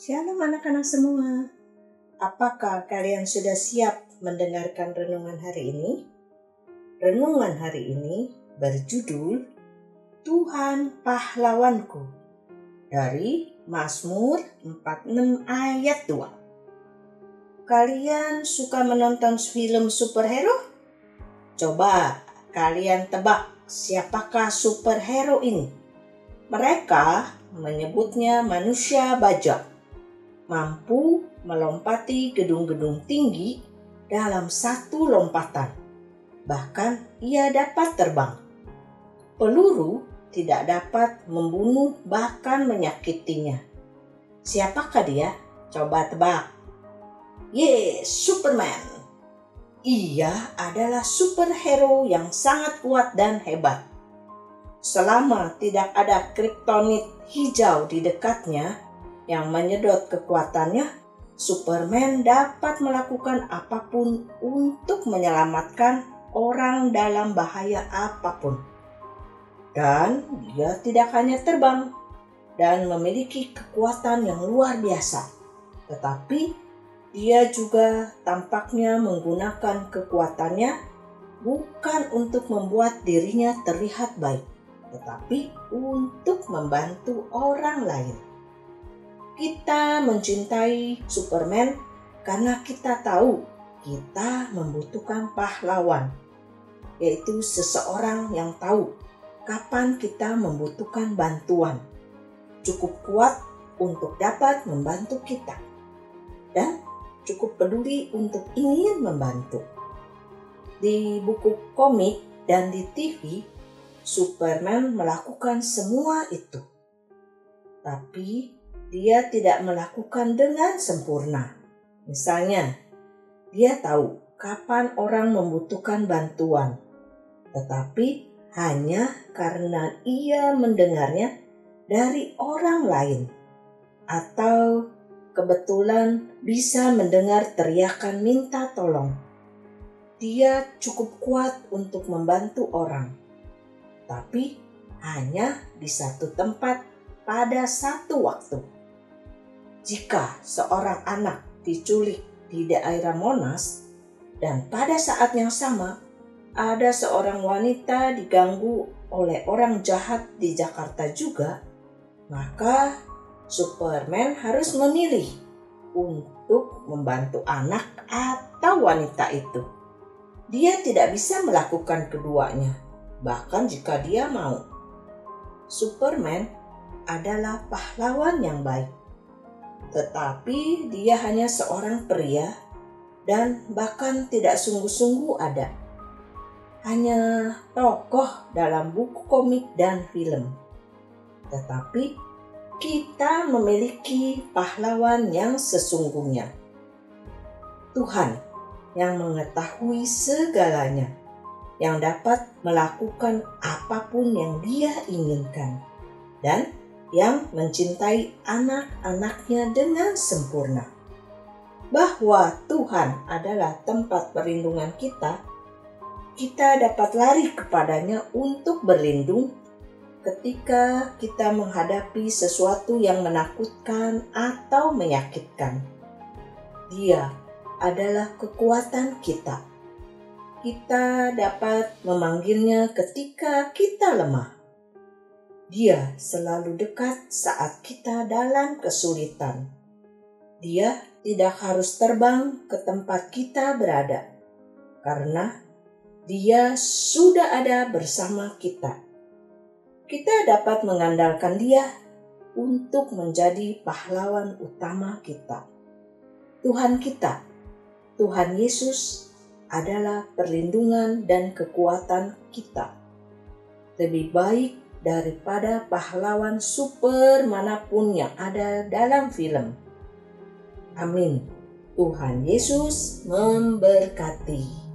Shalom anak-anak semua. Apakah kalian sudah siap mendengarkan renungan hari ini? Renungan hari ini berjudul Tuhan Pahlawanku dari Mazmur 46 ayat 2. Kalian suka menonton film superhero? Coba kalian tebak siapakah superhero ini? Mereka menyebutnya manusia bajak, mampu melompati gedung-gedung tinggi dalam satu lompatan. Bahkan ia dapat terbang. Peluru tidak dapat membunuh bahkan menyakitinya. Siapakah dia? Coba tebak. Yes, Superman. Ia adalah superhero yang sangat kuat dan hebat. Selama tidak ada kriptonit hijau di dekatnya yang menyedot kekuatannya, Superman dapat melakukan apa pun untuk menyelamatkan orang dalam bahaya apa pun. Dan dia tidak hanya terbang dan memiliki kekuatan yang luar biasa, tetapi dia juga tampaknya menggunakan kekuatannya bukan untuk membuat dirinya terlihat baik tetapi untuk membantu orang lain. Kita mencintai Superman karena kita tahu kita membutuhkan pahlawan, yaitu seseorang yang tahu kapan kita membutuhkan bantuan, cukup kuat untuk dapat membantu kita, dan cukup peduli untuk ingin membantu. Di buku komik dan di TV, Superman melakukan semua itu. Tapi dia tidak melakukan dengan sempurna. Misalnya, dia tahu kapan orang membutuhkan bantuan, tetapi hanya karena ia mendengarnya dari orang lain, atau kebetulan bisa mendengar teriakan minta tolong. Dia cukup kuat untuk membantu orang tapi hanya di satu tempat pada satu waktu. Jika seorang anak diculik di daerah Monas dan pada saat yang sama ada seorang wanita diganggu oleh orang jahat di Jakarta juga, maka Superman harus memilih untuk membantu anak atau wanita itu. Dia tidak bisa melakukan keduanya bahkan jika dia mau. Superman adalah pahlawan yang baik, tetapi dia hanya seorang pria dan bahkan tidak sungguh-sungguh ada. Hanya tokoh dalam buku komik dan film. Tetapi kita memiliki pahlawan yang sesungguhnya. Tuhan yang mengetahui segalanya yang dapat melakukan apa pun yang dia inginkan dan yang mencintai anak-anaknya dengan sempurna. Bahwa Tuhan adalah tempat perlindungan kita, kita dapat lari kepadanya untuk berlindung ketika kita menghadapi sesuatu yang menakutkan atau menyakitkan. Dia adalah kekuatan kita kita dapat memanggilnya ketika kita lemah. Dia selalu dekat saat kita dalam kesulitan. Dia tidak harus terbang ke tempat kita berada, karena Dia sudah ada bersama kita. Kita dapat mengandalkan Dia untuk menjadi pahlawan utama kita. Tuhan kita, Tuhan Yesus, adalah perlindungan dan kekuatan kita. Lebih baik daripada pahlawan super mana pun yang ada dalam film. Amin. Tuhan Yesus memberkati.